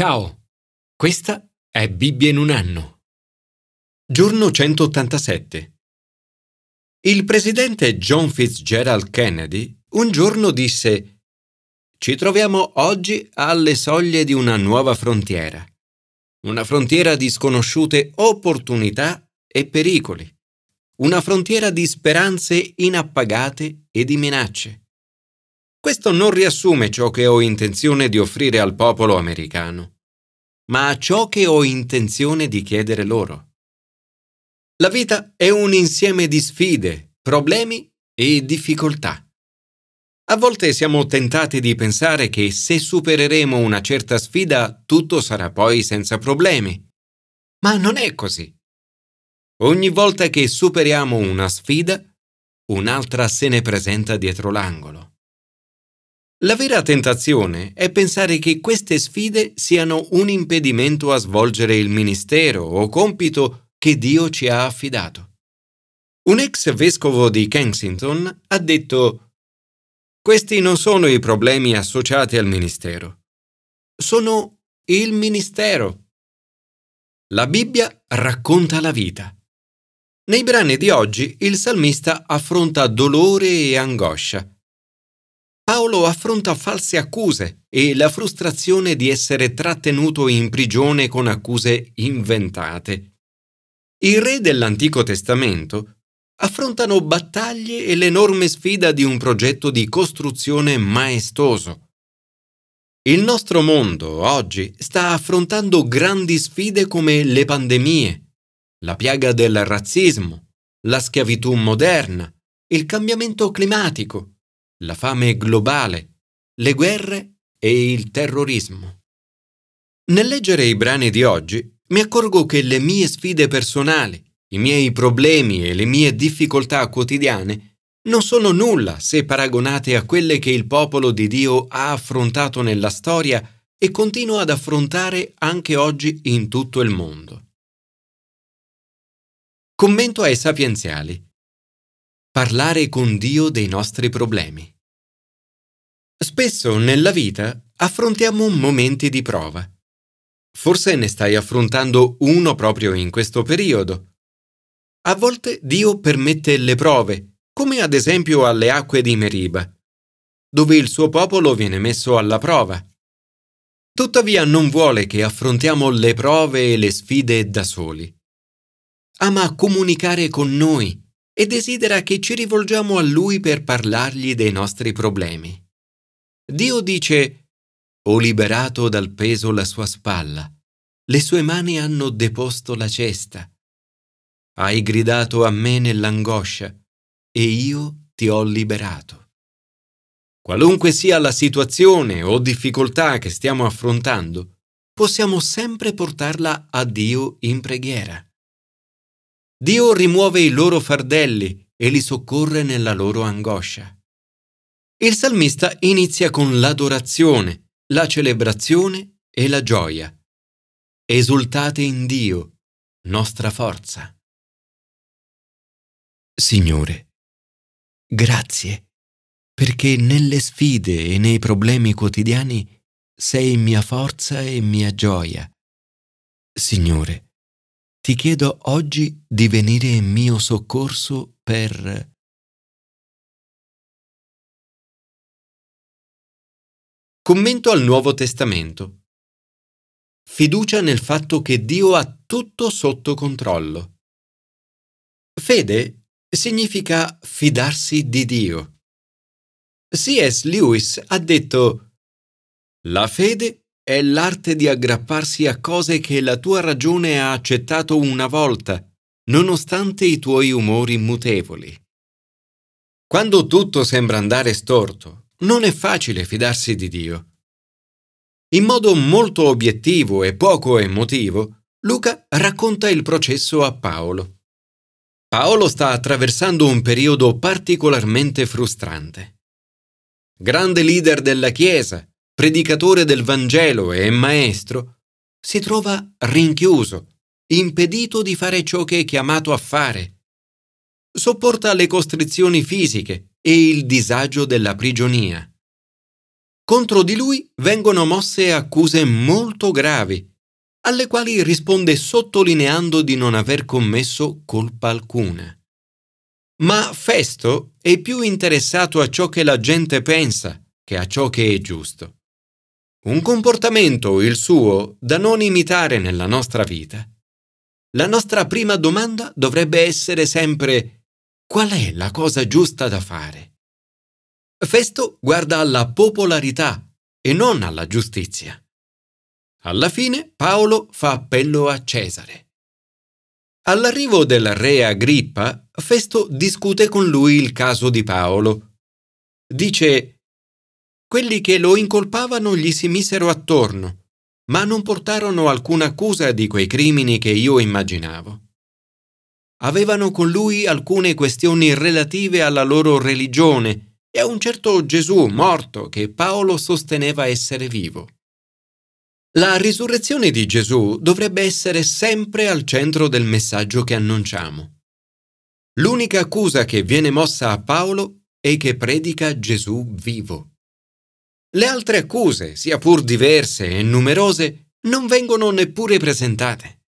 Ciao, questa è Bibbia in un anno. Giorno 187. Il presidente John Fitzgerald Kennedy un giorno disse Ci troviamo oggi alle soglie di una nuova frontiera, una frontiera di sconosciute opportunità e pericoli, una frontiera di speranze inappagate e di minacce. Questo non riassume ciò che ho intenzione di offrire al popolo americano, ma ciò che ho intenzione di chiedere loro. La vita è un insieme di sfide, problemi e difficoltà. A volte siamo tentati di pensare che se supereremo una certa sfida tutto sarà poi senza problemi. Ma non è così. Ogni volta che superiamo una sfida, un'altra se ne presenta dietro l'angolo. La vera tentazione è pensare che queste sfide siano un impedimento a svolgere il ministero o compito che Dio ci ha affidato. Un ex vescovo di Kensington ha detto Questi non sono i problemi associati al ministero, sono il ministero. La Bibbia racconta la vita. Nei brani di oggi il salmista affronta dolore e angoscia Paolo affronta false accuse e la frustrazione di essere trattenuto in prigione con accuse inventate. I re dell'Antico Testamento affrontano battaglie e l'enorme sfida di un progetto di costruzione maestoso. Il nostro mondo oggi sta affrontando grandi sfide come le pandemie, la piaga del razzismo, la schiavitù moderna, il cambiamento climatico, la fame globale, le guerre e il terrorismo. Nel leggere i brani di oggi mi accorgo che le mie sfide personali, i miei problemi e le mie difficoltà quotidiane non sono nulla se paragonate a quelle che il popolo di Dio ha affrontato nella storia e continua ad affrontare anche oggi in tutto il mondo. Commento ai sapienziali. Parlare con Dio dei nostri problemi. Spesso nella vita affrontiamo momenti di prova. Forse ne stai affrontando uno proprio in questo periodo. A volte Dio permette le prove, come ad esempio alle acque di Meriba, dove il suo popolo viene messo alla prova. Tuttavia non vuole che affrontiamo le prove e le sfide da soli. Ama comunicare con noi e desidera che ci rivolgiamo a Lui per parlargli dei nostri problemi. Dio dice, ho liberato dal peso la sua spalla, le sue mani hanno deposto la cesta. Hai gridato a me nell'angoscia e io ti ho liberato. Qualunque sia la situazione o difficoltà che stiamo affrontando, possiamo sempre portarla a Dio in preghiera. Dio rimuove i loro fardelli e li soccorre nella loro angoscia. Il salmista inizia con l'adorazione, la celebrazione e la gioia. Esultate in Dio, nostra forza. Signore, grazie, perché nelle sfide e nei problemi quotidiani sei mia forza e mia gioia. Signore, ti chiedo oggi di venire in mio soccorso per... Commento al Nuovo Testamento. Fiducia nel fatto che Dio ha tutto sotto controllo. Fede significa fidarsi di Dio. C.S. Lewis ha detto La fede è l'arte di aggrapparsi a cose che la tua ragione ha accettato una volta, nonostante i tuoi umori mutevoli. Quando tutto sembra andare storto, non è facile fidarsi di Dio. In modo molto obiettivo e poco emotivo, Luca racconta il processo a Paolo. Paolo sta attraversando un periodo particolarmente frustrante. Grande leader della Chiesa, predicatore del Vangelo e maestro, si trova rinchiuso, impedito di fare ciò che è chiamato a fare. Sopporta le costrizioni fisiche e il disagio della prigionia. contro di lui vengono mosse accuse molto gravi, alle quali risponde sottolineando di non aver commesso colpa alcuna. Ma Festo è più interessato a ciò che la gente pensa che a ciò che è giusto. Un comportamento, il suo, da non imitare nella nostra vita. La nostra prima domanda dovrebbe essere sempre qual è la cosa giusta da fare? Festo guarda alla popolarità e non alla giustizia. Alla fine Paolo fa appello a Cesare. All'arrivo del re Agrippa, Festo discute con lui il caso di Paolo. Dice, quelli che lo incolpavano gli si misero attorno, ma non portarono alcuna accusa di quei crimini che io immaginavo. Avevano con lui alcune questioni relative alla loro religione e a un certo Gesù morto che Paolo sosteneva essere vivo. La risurrezione di Gesù dovrebbe essere sempre al centro del messaggio che annunciamo. L'unica accusa che viene mossa a Paolo è che predica Gesù vivo. Le altre accuse, sia pur diverse e numerose, non vengono neppure presentate.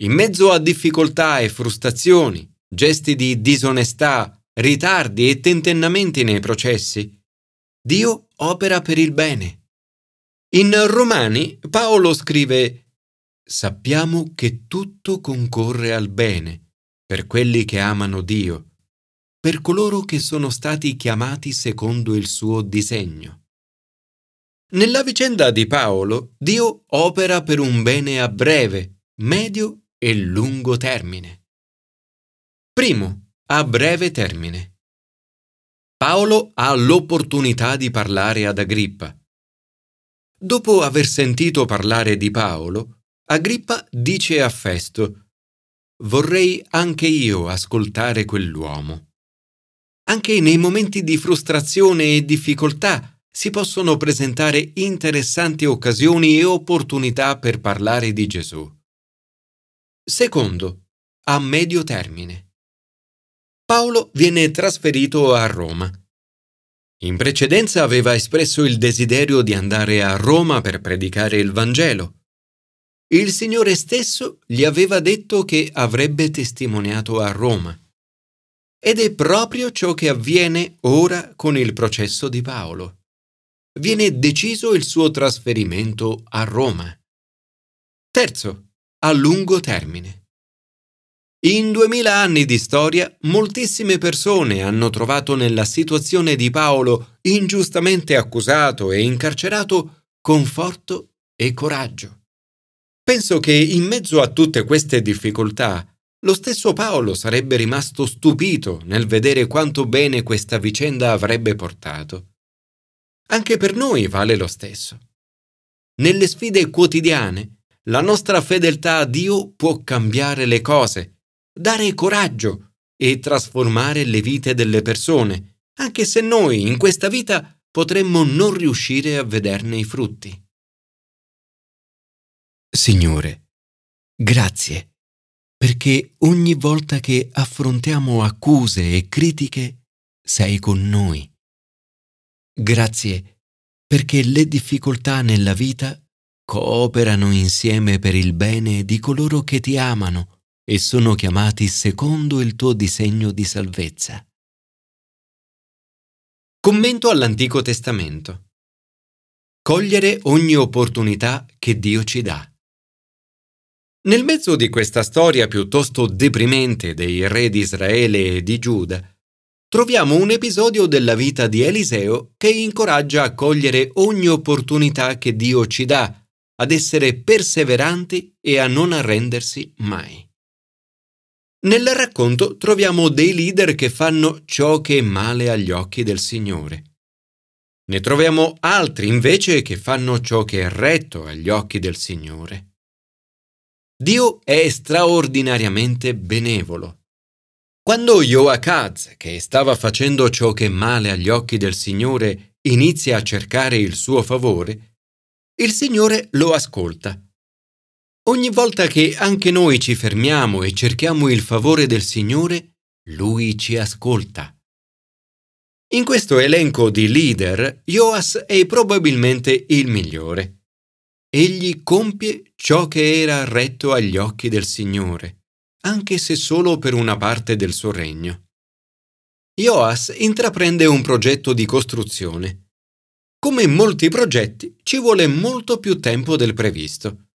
In mezzo a difficoltà e frustrazioni, gesti di disonestà, ritardi e tentennamenti nei processi, Dio opera per il bene in Romani Paolo scrive Sappiamo che tutto concorre al bene per quelli che amano Dio, per coloro che sono stati chiamati secondo il suo disegno. Nella vicenda di Paolo, Dio opera per un bene a breve, medio e lungo termine. Primo, a breve termine. Paolo ha l'opportunità di parlare ad Agrippa Dopo aver sentito parlare di Paolo, Agrippa dice a Festo, Vorrei anche io ascoltare quell'uomo. Anche nei momenti di frustrazione e difficoltà si possono presentare interessanti occasioni e opportunità per parlare di Gesù. Secondo, a medio termine. Paolo viene trasferito a Roma in precedenza aveva espresso il desiderio di andare a Roma per predicare il Vangelo. Il Signore stesso gli aveva detto che avrebbe testimoniato a Roma. Ed è proprio ciò che avviene ora con il processo di Paolo. Viene deciso il suo trasferimento a Roma. Terzo, a lungo termine. In duemila anni di storia, moltissime persone hanno trovato nella situazione di Paolo, ingiustamente accusato e incarcerato, conforto e coraggio. Penso che in mezzo a tutte queste difficoltà, lo stesso Paolo sarebbe rimasto stupito nel vedere quanto bene questa vicenda avrebbe portato. Anche per noi vale lo stesso. Nelle sfide quotidiane, la nostra fedeltà a Dio può cambiare le cose dare coraggio e trasformare le vite delle persone, anche se noi in questa vita potremmo non riuscire a vederne i frutti. Signore, grazie, perché ogni volta che affrontiamo accuse e critiche sei con noi. Grazie, perché le difficoltà nella vita cooperano insieme per il bene di coloro che ti amano e sono chiamati secondo il tuo disegno di salvezza. Commento all'Antico Testamento. Cogliere ogni opportunità che Dio ci dà. Nel mezzo di questa storia piuttosto deprimente dei re di Israele e di Giuda, troviamo un episodio della vita di Eliseo che incoraggia a cogliere ogni opportunità che Dio ci dà, ad essere perseveranti e a non arrendersi mai. Nel racconto troviamo dei leader che fanno ciò che è male agli occhi del Signore. Ne troviamo altri invece che fanno ciò che è retto agli occhi del Signore. Dio è straordinariamente benevolo. Quando Joachaz, che stava facendo ciò che è male agli occhi del Signore, inizia a cercare il suo favore, il Signore lo ascolta Ogni volta che anche noi ci fermiamo e cerchiamo il favore del Signore, Lui ci ascolta. In questo elenco di leader, Joas è probabilmente il migliore. Egli compie ciò che era retto agli occhi del Signore, anche se solo per una parte del suo regno. Joas intraprende un progetto di costruzione. Come molti progetti, ci vuole molto più tempo del previsto.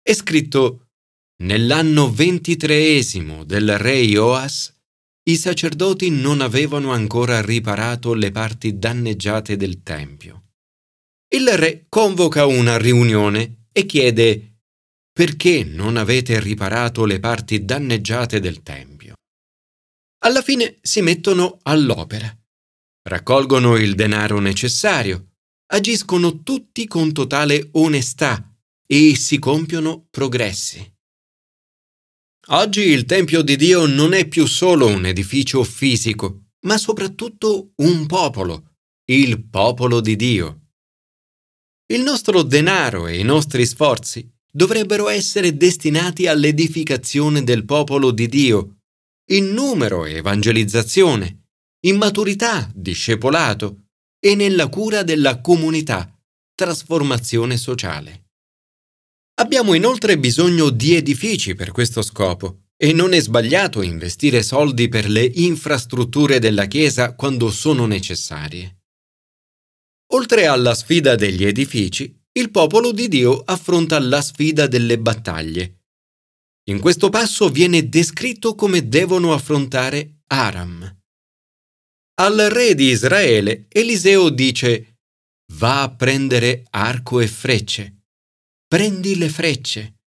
È scritto Nell'anno ventitreesimo del re Joas, i sacerdoti non avevano ancora riparato le parti danneggiate del Tempio. Il re convoca una riunione e chiede perché non avete riparato le parti danneggiate del Tempio. Alla fine si mettono all'opera, raccolgono il denaro necessario, agiscono tutti con totale onestà e si compiono progressi. Oggi il Tempio di Dio non è più solo un edificio fisico, ma soprattutto un popolo, il popolo di Dio. Il nostro denaro e i nostri sforzi dovrebbero essere destinati all'edificazione del popolo di Dio, in numero e evangelizzazione, in maturità, discepolato e nella cura della comunità, trasformazione sociale. Abbiamo inoltre bisogno di edifici per questo scopo e non è sbagliato investire soldi per le infrastrutture della Chiesa quando sono necessarie. Oltre alla sfida degli edifici, il popolo di Dio affronta la sfida delle battaglie. In questo passo viene descritto come devono affrontare Aram. Al re di Israele Eliseo dice Va a prendere arco e frecce prendi le frecce,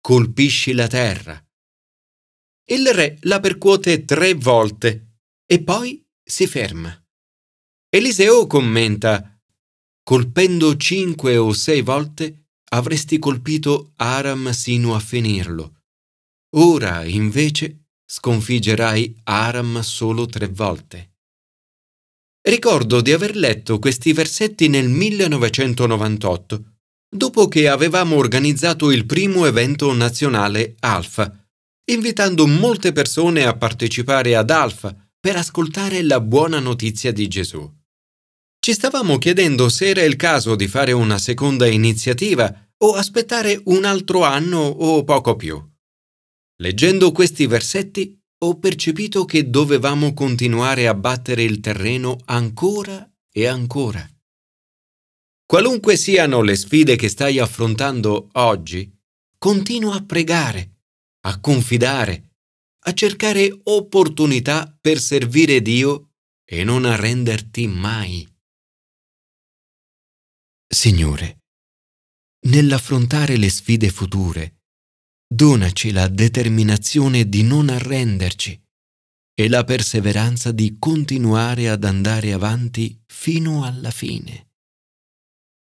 colpisci la terra. Il re la percuote tre volte e poi si ferma. Eliseo commenta, colpendo cinque o sei volte avresti colpito Aram sino a finirlo. Ora, invece, sconfiggerai Aram solo tre volte. Ricordo di aver letto questi versetti nel 1998 dopo che avevamo organizzato il primo evento nazionale Alfa, invitando molte persone a partecipare ad Alfa per ascoltare la buona notizia di Gesù. Ci stavamo chiedendo se era il caso di fare una seconda iniziativa o aspettare un altro anno o poco più. Leggendo questi versetti ho percepito che dovevamo continuare a battere il terreno ancora e ancora. Qualunque siano le sfide che stai affrontando oggi, continua a pregare, a confidare, a cercare opportunità per servire Dio e non arrenderti mai. Signore, nell'affrontare le sfide future, donaci la determinazione di non arrenderci e la perseveranza di continuare ad andare avanti fino alla fine.